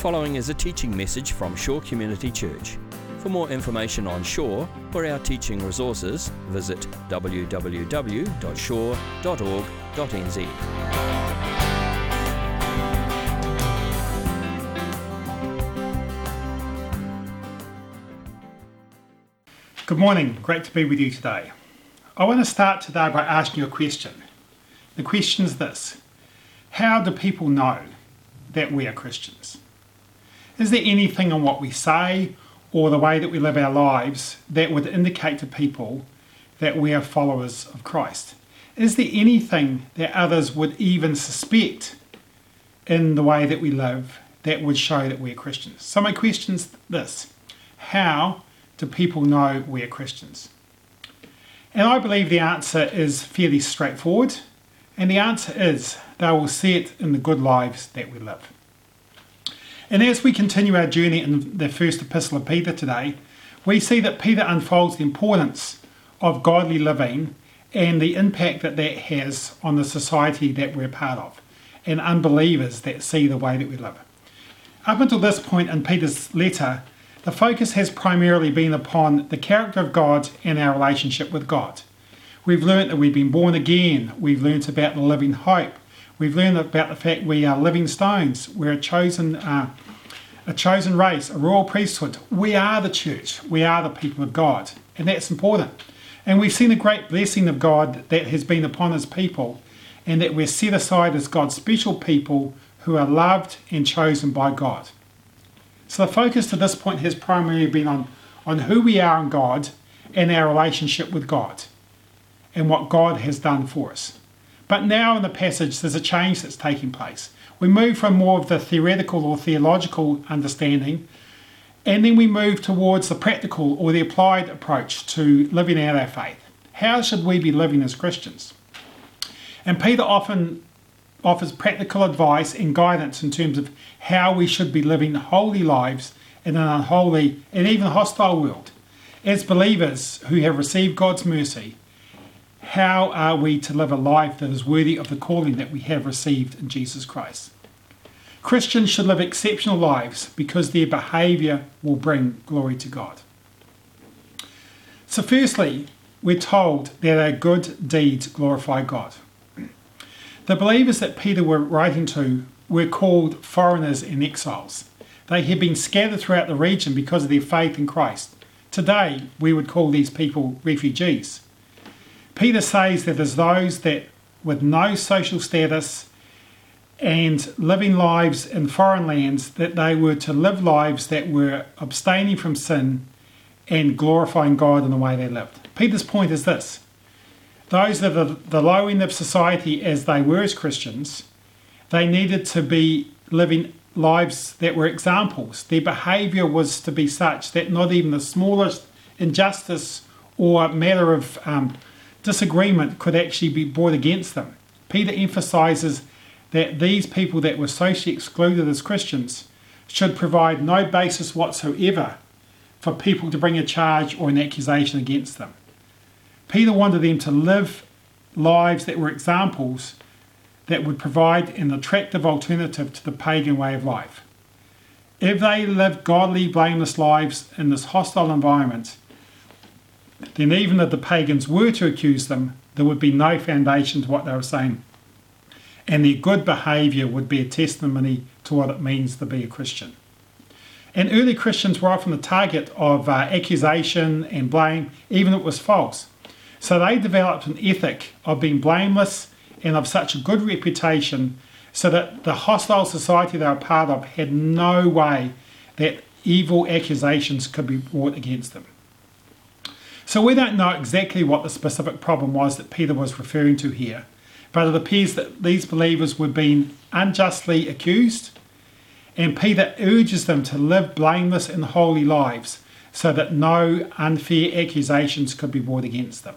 following is a teaching message from Shore Community Church. For more information on Shore or our teaching resources, visit www.shore.org.nz. Good morning, great to be with you today. I want to start today by asking you a question. The question is this How do people know that we are Christians? Is there anything in what we say or the way that we live our lives that would indicate to people that we are followers of Christ? Is there anything that others would even suspect in the way that we live that would show that we're Christians? So, my question is this How do people know we're Christians? And I believe the answer is fairly straightforward, and the answer is they will see it in the good lives that we live. And as we continue our journey in the first epistle of Peter today, we see that Peter unfolds the importance of godly living and the impact that that has on the society that we're part of and unbelievers that see the way that we live. Up until this point in Peter's letter, the focus has primarily been upon the character of God and our relationship with God. We've learnt that we've been born again, we've learnt about the living hope, we've learned about the fact we are living stones, we're a chosen, uh, a chosen race, a royal priesthood. We are the church, we are the people of God, and that's important. And we've seen the great blessing of God that has been upon His people, and that we're set aside as God's special people who are loved and chosen by God. So the focus to this point has primarily been on, on who we are in God and our relationship with God and what God has done for us. But now in the passage, there's a change that's taking place. We move from more of the theoretical or theological understanding, and then we move towards the practical or the applied approach to living out our faith. How should we be living as Christians? And Peter often offers practical advice and guidance in terms of how we should be living holy lives in an unholy and even hostile world. As believers who have received God's mercy, how are we to live a life that is worthy of the calling that we have received in Jesus Christ? Christians should live exceptional lives because their behaviour will bring glory to God. So, firstly, we're told that our good deeds glorify God. The believers that Peter were writing to were called foreigners and exiles. They had been scattered throughout the region because of their faith in Christ. Today, we would call these people refugees. Peter says that as those that with no social status and living lives in foreign lands, that they were to live lives that were abstaining from sin and glorifying God in the way they lived. Peter's point is this those that are the low end of society as they were as Christians, they needed to be living lives that were examples. Their behaviour was to be such that not even the smallest injustice or matter of um, disagreement could actually be brought against them. Peter emphasises that these people that were socially excluded as Christians should provide no basis whatsoever for people to bring a charge or an accusation against them. Peter wanted them to live lives that were examples that would provide an attractive alternative to the pagan way of life. If they lived godly, blameless lives in this hostile environment, then even if the pagans were to accuse them, there would be no foundation to what they were saying. And their good behaviour would be a testimony to what it means to be a Christian. And early Christians were often the target of uh, accusation and blame, even if it was false. So they developed an ethic of being blameless and of such a good reputation so that the hostile society they were part of had no way that evil accusations could be brought against them. So we don't know exactly what the specific problem was that Peter was referring to here, but it appears that these believers were being unjustly accused, and Peter urges them to live blameless and holy lives so that no unfair accusations could be brought against them.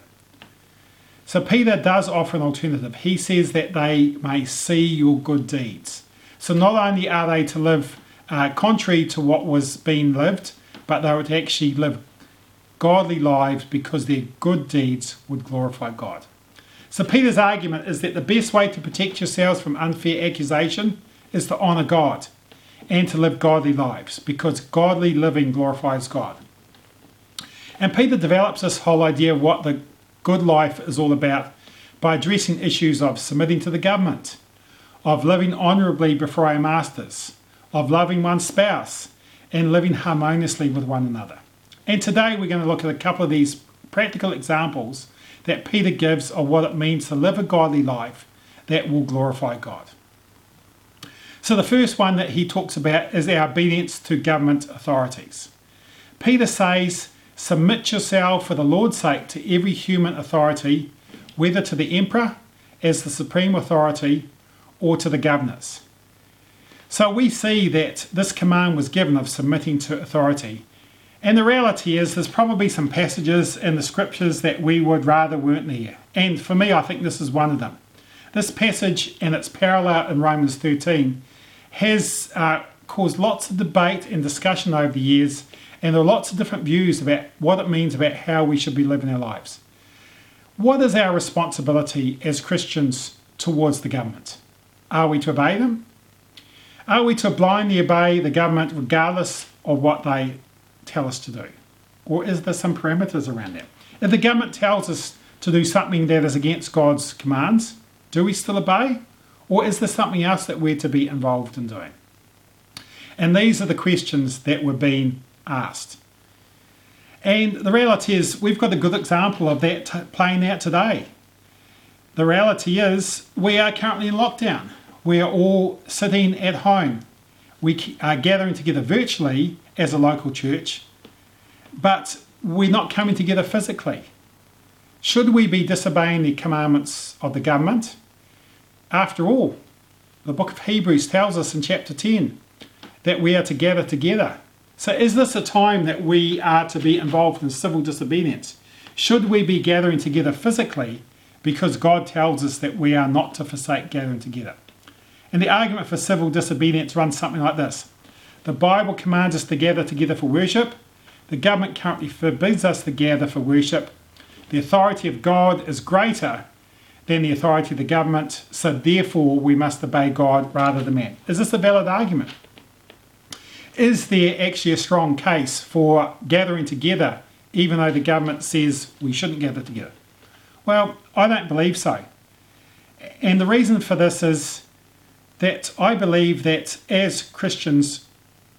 So Peter does offer an alternative. He says that they may see your good deeds. So not only are they to live uh, contrary to what was being lived, but they would actually live godly lives because their good deeds would glorify God. So Peter's argument is that the best way to protect yourselves from unfair accusation is to honour God. and to live godly lives because godly living glorifies God. And Peter develops this whole idea of what the good life is all about by addressing issues of submitting to the government, of living honourably before our masters, of loving one's spouse, and living harmoniously with one another. And today we're going to look at a couple of these practical examples that Peter gives of what it means to live a godly life that will glorify God. So, the first one that he talks about is our obedience to government authorities. Peter says, Submit yourself for the Lord's sake to every human authority, whether to the emperor as the supreme authority or to the governors. So, we see that this command was given of submitting to authority and the reality is, there's probably some passages in the scriptures that we would rather weren't there. And for me, I think this is one of them. This passage and its parallel in Romans 13 has uh, caused lots of debate and discussion over the years, and there are lots of different views about what it means about how we should be living our lives. What is our responsibility as Christians towards the government? Are we to obey them? Are we to blindly obey the government regardless of what they tell us to do? Or is there some parameters around that? If the government tells us to do something that is against God's commands, do we still obey? Or is there something else that we're to be involved in doing? And these are the questions that were being asked. And the reality is, we've got a good example of that t- playing out today. The reality is, we are currently in lockdown. We are all sitting at home. We are gathering together virtually as a local church, but we're not coming together physically. Should we be disobeying the commandments of the government? After all, the book of Hebrews tells us in chapter 10 that we are to gather together. So, is this a time that we are to be involved in civil disobedience? Should we be gathering together physically because God tells us that we are not to forsake gathering together? And the argument for civil disobedience runs something like this the Bible commands us to gather together for worship. The government currently forbids us to gather for worship. The authority of God is greater than the authority of the government, so therefore we must obey God rather than man. Is this a valid argument? Is there actually a strong case for gathering together even though the government says we shouldn't gather together? Well, I don't believe so. And the reason for this is that I believe that as Christians,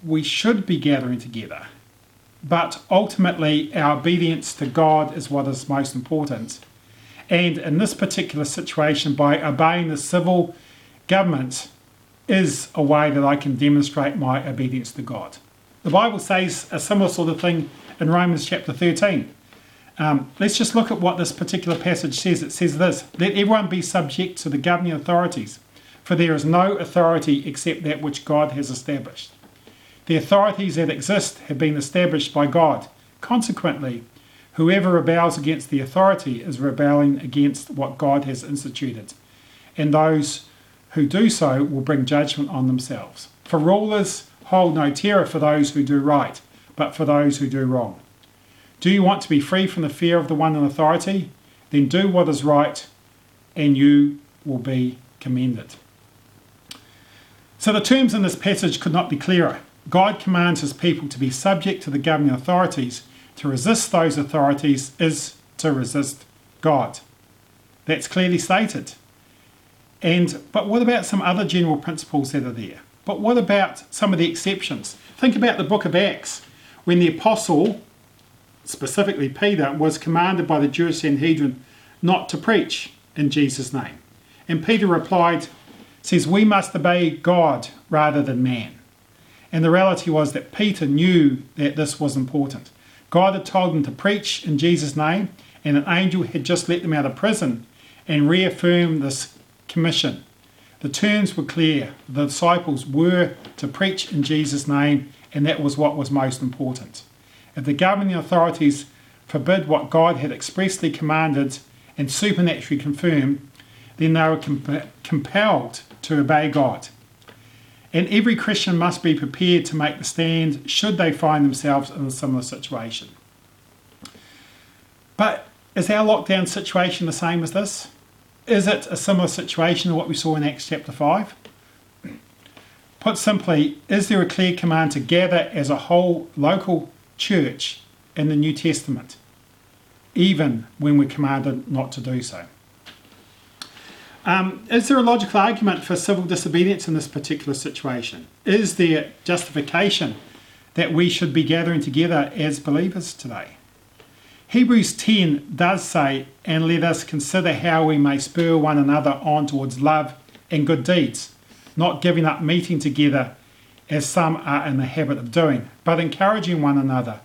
we should be gathering together, but ultimately our obedience to God is what is most important. And in this particular situation, by obeying the civil government, is a way that I can demonstrate my obedience to God. The Bible says a similar sort of thing in Romans chapter 13. Um, let's just look at what this particular passage says. It says this Let everyone be subject to the governing authorities, for there is no authority except that which God has established. The authorities that exist have been established by God. Consequently, whoever rebels against the authority is rebelling against what God has instituted, and those who do so will bring judgment on themselves. For rulers hold no terror for those who do right, but for those who do wrong. Do you want to be free from the fear of the one in authority? Then do what is right, and you will be commended. So the terms in this passage could not be clearer. God commands his people to be subject to the governing authorities. To resist those authorities is to resist God. That's clearly stated. And but what about some other general principles that are there? But what about some of the exceptions? Think about the book of Acts, when the apostle, specifically Peter, was commanded by the Jewish Sanhedrin not to preach in Jesus' name. And Peter replied, says, We must obey God rather than man. And the reality was that Peter knew that this was important. God had told him to preach in Jesus' name, and an angel had just let them out of prison and reaffirmed this commission. The terms were clear. The disciples were to preach in Jesus' name, and that was what was most important. If the governing authorities forbid what God had expressly commanded and supernaturally confirmed, then they were comp- compelled to obey God. And every Christian must be prepared to make the stand should they find themselves in a similar situation. But is our lockdown situation the same as this? Is it a similar situation to what we saw in Acts chapter 5? Put simply, is there a clear command to gather as a whole local church in the New Testament, even when we're commanded not to do so? Um, is there a logical argument for civil disobedience in this particular situation? Is there justification that we should be gathering together as believers today? Hebrews 10 does say, and let us consider how we may spur one another on towards love and good deeds, not giving up meeting together as some are in the habit of doing, but encouraging one another,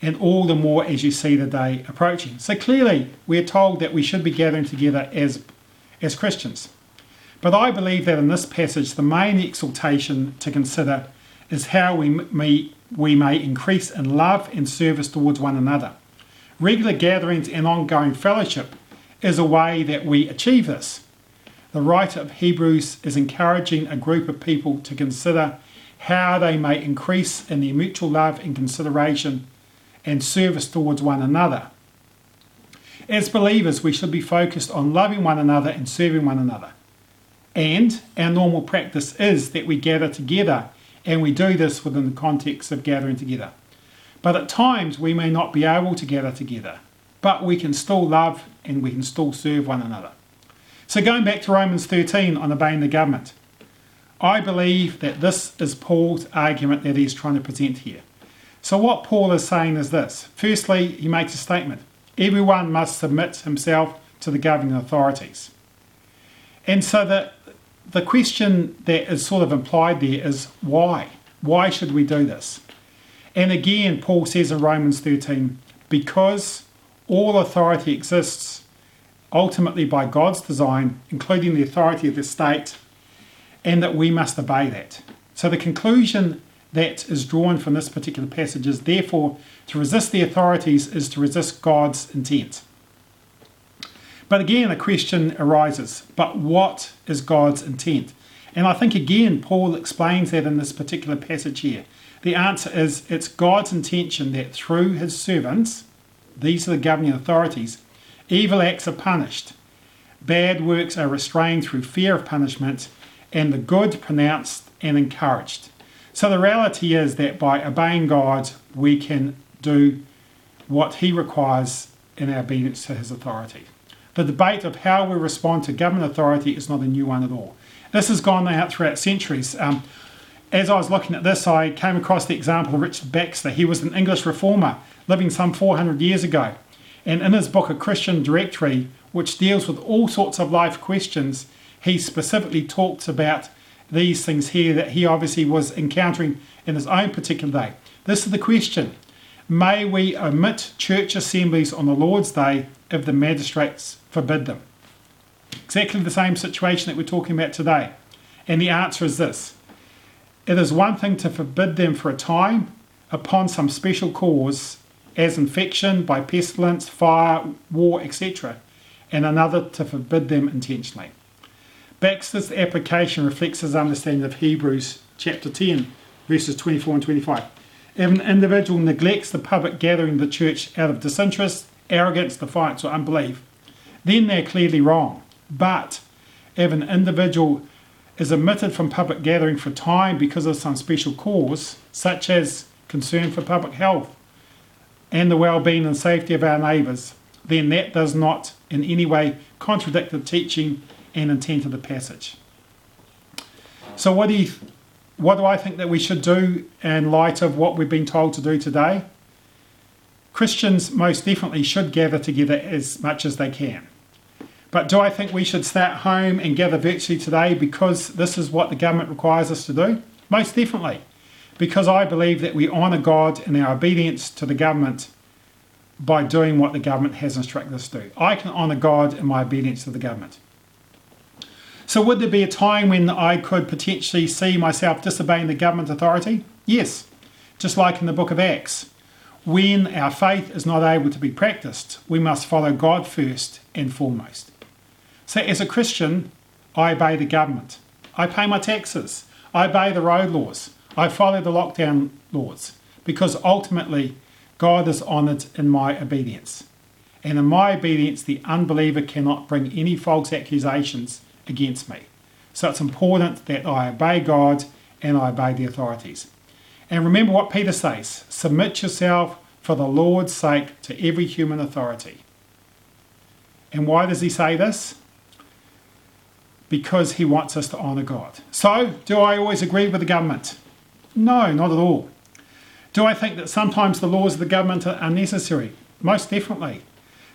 and all the more as you see the day approaching. So clearly, we're told that we should be gathering together as as Christians. But I believe that in this passage, the main exhortation to consider is how we may, we may increase in love and service towards one another. Regular gatherings and ongoing fellowship is a way that we achieve this. The writer of Hebrews is encouraging a group of people to consider how they may increase in their mutual love and consideration and service towards one another. As believers, we should be focused on loving one another and serving one another. And our normal practice is that we gather together, and we do this within the context of gathering together. But at times, we may not be able to gather together, but we can still love and we can still serve one another. So, going back to Romans 13 on obeying the government, I believe that this is Paul's argument that he's trying to present here. So, what Paul is saying is this firstly, he makes a statement Everyone must submit himself to the governing authorities. And so the, the question that is sort of implied there is why? Why should we do this? And again, Paul says in Romans 13, because all authority exists ultimately by God's design, including the authority of the state, and that we must obey that. So the conclusion that is drawn from this particular passage is therefore to resist the authorities is to resist God's intent. But again, a question arises but what is God's intent? And I think again, Paul explains that in this particular passage here. The answer is it's God's intention that through his servants, these are the governing authorities, evil acts are punished, bad works are restrained through fear of punishment, and the good pronounced and encouraged. So the reality is that by obeying God, we can do what He requires in our obedience to His authority. The debate of how we respond to government authority is not a new one at all. This has gone out throughout centuries. Um, as I was looking at this, I came across the example of Richard Baxter. He was an English reformer living some 400 years ago. And in his book, A Christian Directory, which deals with all sorts of life questions, he specifically talks about these things here that he obviously was encountering in his own particular day. This is the question May we omit church assemblies on the Lord's Day if the magistrates forbid them? Exactly the same situation that we're talking about today. And the answer is this it is one thing to forbid them for a time upon some special cause, as infection by pestilence, fire, war, etc., and another to forbid them intentionally. Baxter's application reflects his understanding of Hebrews chapter 10, verses 24 and 25. If an individual neglects the public gathering of the church out of disinterest, arrogance, defiance, or unbelief, then they're clearly wrong. But if an individual is omitted from public gathering for time because of some special cause, such as concern for public health and the well being and safety of our neighbours, then that does not in any way contradict the teaching and intent of the passage. So, what do, you, what do I think that we should do in light of what we've been told to do today? Christians most definitely should gather together as much as they can. But do I think we should stay at home and gather virtually today because this is what the government requires us to do? Most definitely. Because I believe that we honour God in our obedience to the government by doing what the government has instructed us to do. I can honour God in my obedience to the government. So, would there be a time when I could potentially see myself disobeying the government authority? Yes, just like in the book of Acts. When our faith is not able to be practiced, we must follow God first and foremost. So, as a Christian, I obey the government. I pay my taxes. I obey the road laws. I follow the lockdown laws because ultimately God is honoured in my obedience. And in my obedience, the unbeliever cannot bring any false accusations against me. So it's important that I obey God and I obey the authorities. And remember what Peter says submit yourself for the Lord's sake to every human authority. And why does he say this? Because he wants us to honour God. So, do I always agree with the government? No, not at all. Do I think that sometimes the laws of the government are necessary? Most definitely.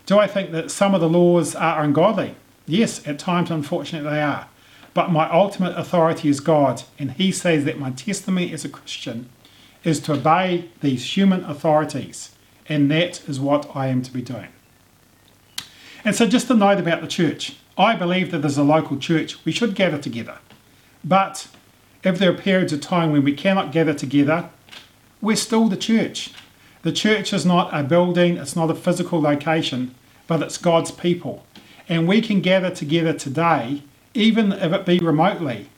Do I think that some of the laws are ungodly? Yes, at times, unfortunately, they are. But my ultimate authority is God, and He says that my testimony as a Christian is to obey these human authorities, and that is what I am to be doing. And so, just a note about the church I believe that as a local church, we should gather together. But if there are periods of time when we cannot gather together, we're still the church. The church is not a building, it's not a physical location, but it's God's people. And we can gather together today, even if it be remotely,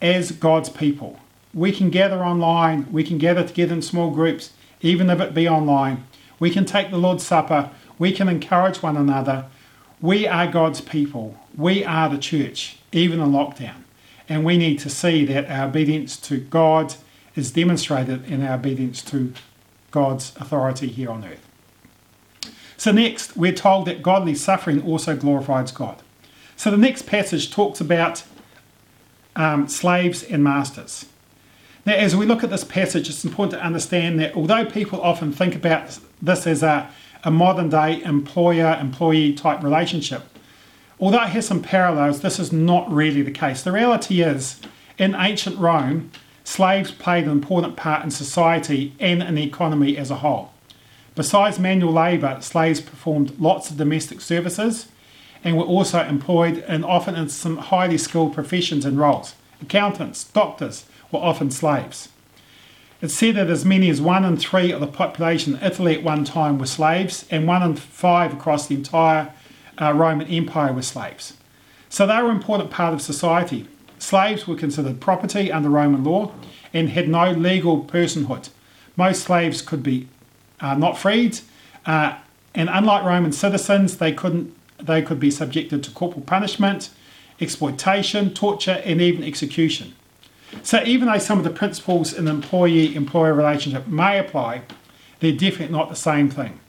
as God's people. We can gather online, we can gather together in small groups, even if it be online. We can take the Lord's Supper, we can encourage one another. We are God's people, we are the church, even in lockdown. And we need to see that our obedience to God is demonstrated in our obedience to God's authority here on earth. So, next, we're told that godly suffering also glorifies God. So, the next passage talks about um, slaves and masters. Now, as we look at this passage, it's important to understand that although people often think about this as a, a modern day employer employee type relationship, although it has some parallels, this is not really the case. The reality is, in ancient Rome, slaves played an important part in society and in the economy as a whole. Besides manual labour, slaves performed lots of domestic services and were also employed and often in some highly skilled professions and roles. Accountants, doctors were often slaves. It's said that as many as one in three of the population in Italy at one time were slaves, and one in five across the entire uh, Roman Empire were slaves. So they were an important part of society. Slaves were considered property under Roman law and had no legal personhood. Most slaves could be uh, not freed, uh, and unlike Roman citizens, they couldn't they could be subjected to corporal punishment, exploitation, torture, and even execution. So even though some of the principles in the employee-employer relationship may apply, they're definitely not the same thing.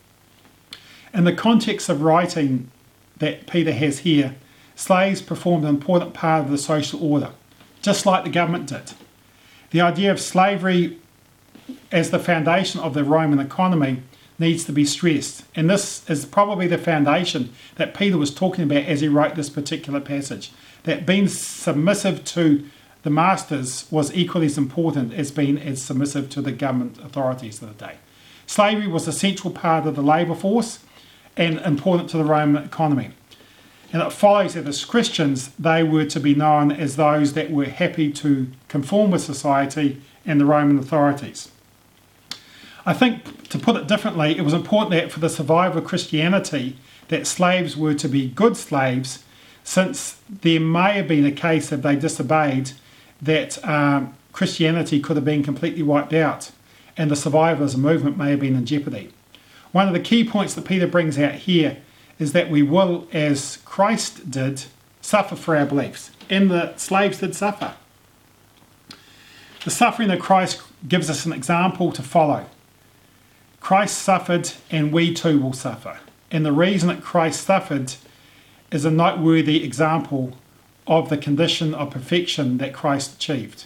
In the context of writing that Peter has here, slaves performed an important part of the social order, just like the government did. The idea of slavery as the foundation of the Roman economy needs to be stressed. And this is probably the foundation that Peter was talking about as he wrote this particular passage. That being submissive to the masters was equally as important as being as submissive to the government authorities of the day. Slavery was a central part of the labour force and important to the Roman economy. And it follows that as Christians, they were to be known as those that were happy to conform with society and the Roman authorities. I think, to put it differently, it was important that for the survival of Christianity, that slaves were to be good slaves, since there may have been a case if they disobeyed that um, Christianity could have been completely wiped out, and the a movement may have been in jeopardy. One of the key points that Peter brings out here is that we will, as Christ did, suffer for our beliefs, and the slaves did suffer. The suffering of Christ gives us an example to follow. Christ suffered, and we too will suffer. And the reason that Christ suffered is a noteworthy example of the condition of perfection that Christ achieved.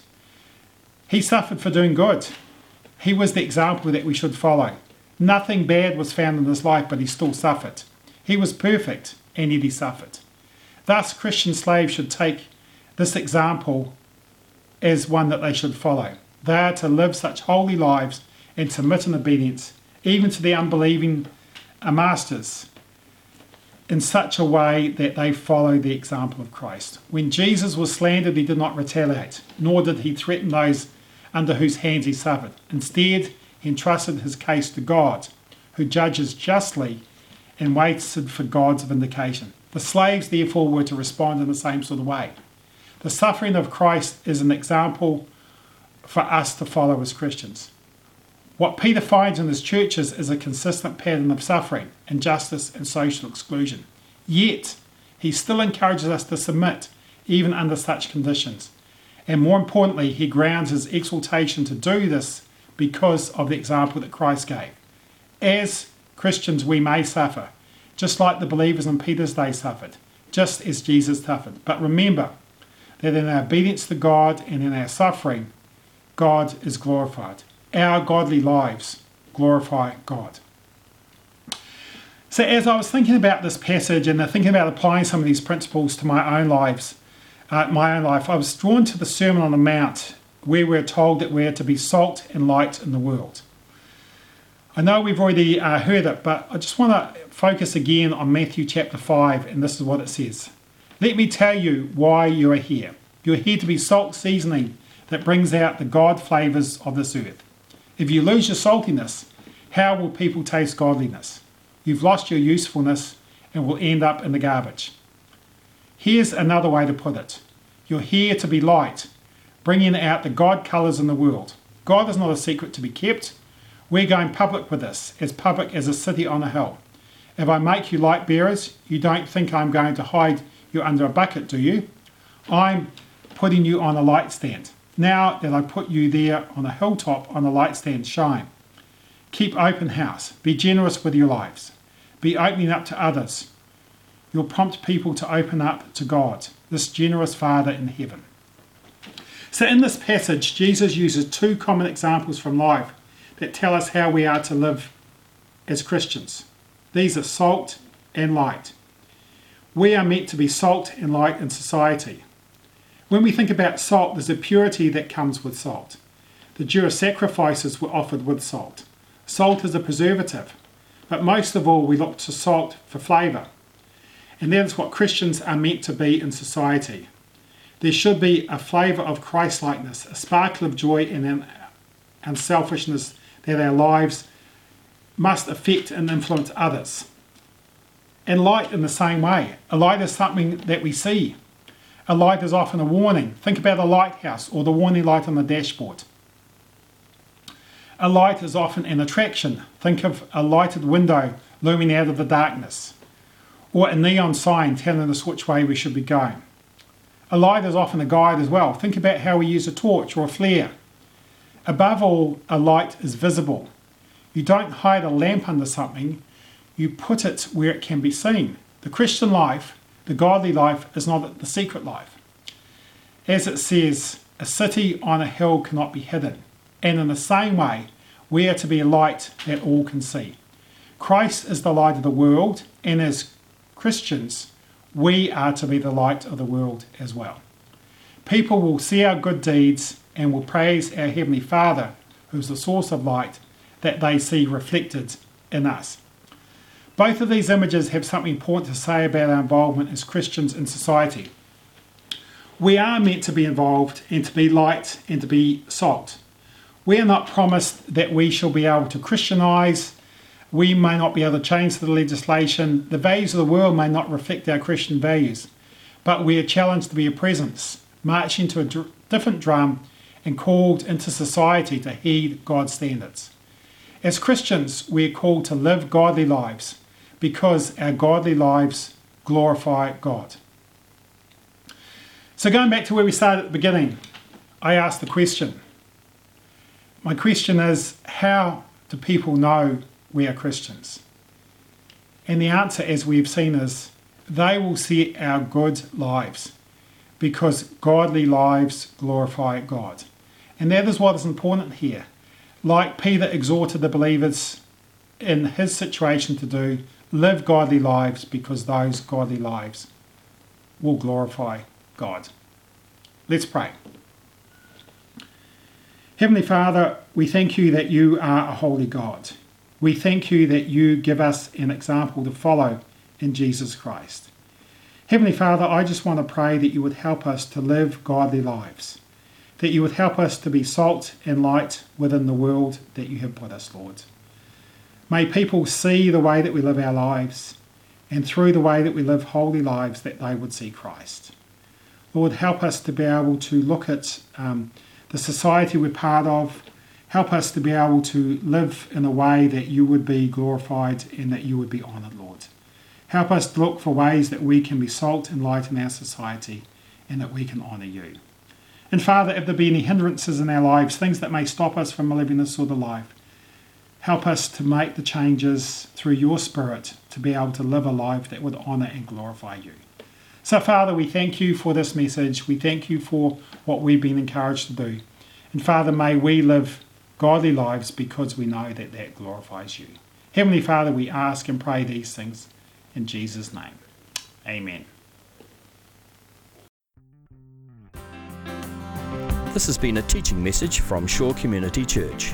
He suffered for doing good. He was the example that we should follow. Nothing bad was found in his life, but he still suffered. He was perfect, and yet he suffered. Thus, Christian slaves should take this example as one that they should follow. They are to live such holy lives and submit in obedience, even to the unbelieving uh, masters, in such a way that they follow the example of Christ. When Jesus was slandered, he did not retaliate, nor did he threaten those under whose hands he suffered. Instead, he entrusted his case to God, who judges justly and waited for God's vindication. The slaves, therefore, were to respond in the same sort of way. The suffering of Christ is an example for us to follow as Christians. What Peter finds in his churches is a consistent pattern of suffering, injustice, and social exclusion. Yet, he still encourages us to submit, even under such conditions. And more importantly, he grounds his exhortation to do this because of the example that Christ gave. As Christians, we may suffer, just like the believers in Peter's day suffered, just as Jesus suffered. But remember that in our obedience to God and in our suffering, God is glorified. Our godly lives glorify God. So, as I was thinking about this passage and thinking about applying some of these principles to my own lives, uh, my own life, I was drawn to the Sermon on the Mount, where we're told that we're to be salt and light in the world. I know we've already uh, heard it, but I just want to focus again on Matthew chapter 5, and this is what it says. Let me tell you why you are here. You're here to be salt seasoning that brings out the God flavours of this earth. If you lose your saltiness, how will people taste godliness? You've lost your usefulness and will end up in the garbage. Here's another way to put it You're here to be light, bringing out the God colours in the world. God is not a secret to be kept. We're going public with this, as public as a city on a hill. If I make you light bearers, you don't think I'm going to hide you under a bucket, do you? I'm putting you on a light stand. Now that I put you there on a hilltop on a light stand, shine. Keep open house. Be generous with your lives. Be opening up to others. You'll prompt people to open up to God, this generous Father in heaven. So, in this passage, Jesus uses two common examples from life that tell us how we are to live as Christians. These are salt and light. We are meant to be salt and light in society. When we think about salt, there's a purity that comes with salt. The Jewish sacrifices were offered with salt. Salt is a preservative, but most of all, we look to salt for flavour. And that is what Christians are meant to be in society. There should be a flavour of Christlikeness, a sparkle of joy and unselfishness that our lives must affect and influence others. And light in the same way. A light is something that we see. A light is often a warning. Think about a lighthouse or the warning light on the dashboard. A light is often an attraction. Think of a lighted window looming out of the darkness, or a neon sign telling us which way we should be going. A light is often a guide as well. Think about how we use a torch or a flare. Above all, a light is visible. You don't hide a lamp under something, you put it where it can be seen. The Christian life, the godly life, is not the secret life. As it says, a city on a hill cannot be hidden. And in the same way, we are to be a light that all can see. Christ is the light of the world, and as Christians, we are to be the light of the world as well. People will see our good deeds and will praise our Heavenly Father, who's the source of light, that they see reflected in us. Both of these images have something important to say about our involvement as Christians in society. We are meant to be involved and to be light and to be salt. We are not promised that we shall be able to Christianise. We may not be able to change the legislation. The values of the world may not reflect our Christian values. But we are challenged to be a presence, marching to a d- different drum and called into society to heed God's standards. As Christians, we are called to live godly lives because our godly lives glorify God. So, going back to where we started at the beginning, I asked the question my question is how do people know we are Christians? And the answer, as we've seen, is they will see our good lives because godly lives glorify God. And that is what is important here. Like Peter exhorted the believers in his situation to do, live godly lives because those godly lives will glorify God. Let's pray. Heavenly Father, we thank you that you are a holy God. We thank you that you give us an example to follow in Jesus Christ. Heavenly Father, I just want to pray that you would help us to live godly lives, that you would help us to be salt and light within the world that you have put us, Lord. May people see the way that we live our lives, and through the way that we live holy lives, that they would see Christ. Lord, help us to be able to look at um, the society we're part of. Help us to be able to live in a way that you would be glorified and that you would be honoured, Lord. Help us to look for ways that we can be salt and light in our society and that we can honour you. And Father, if there be any hindrances in our lives, things that may stop us from living this sort of life, help us to make the changes through your Spirit to be able to live a life that would honour and glorify you. So, Father, we thank you for this message. We thank you for what we've been encouraged to do. And Father, may we live godly lives because we know that that glorifies you. Heavenly Father, we ask and pray these things in Jesus' name. Amen. This has been a teaching message from Shore Community Church.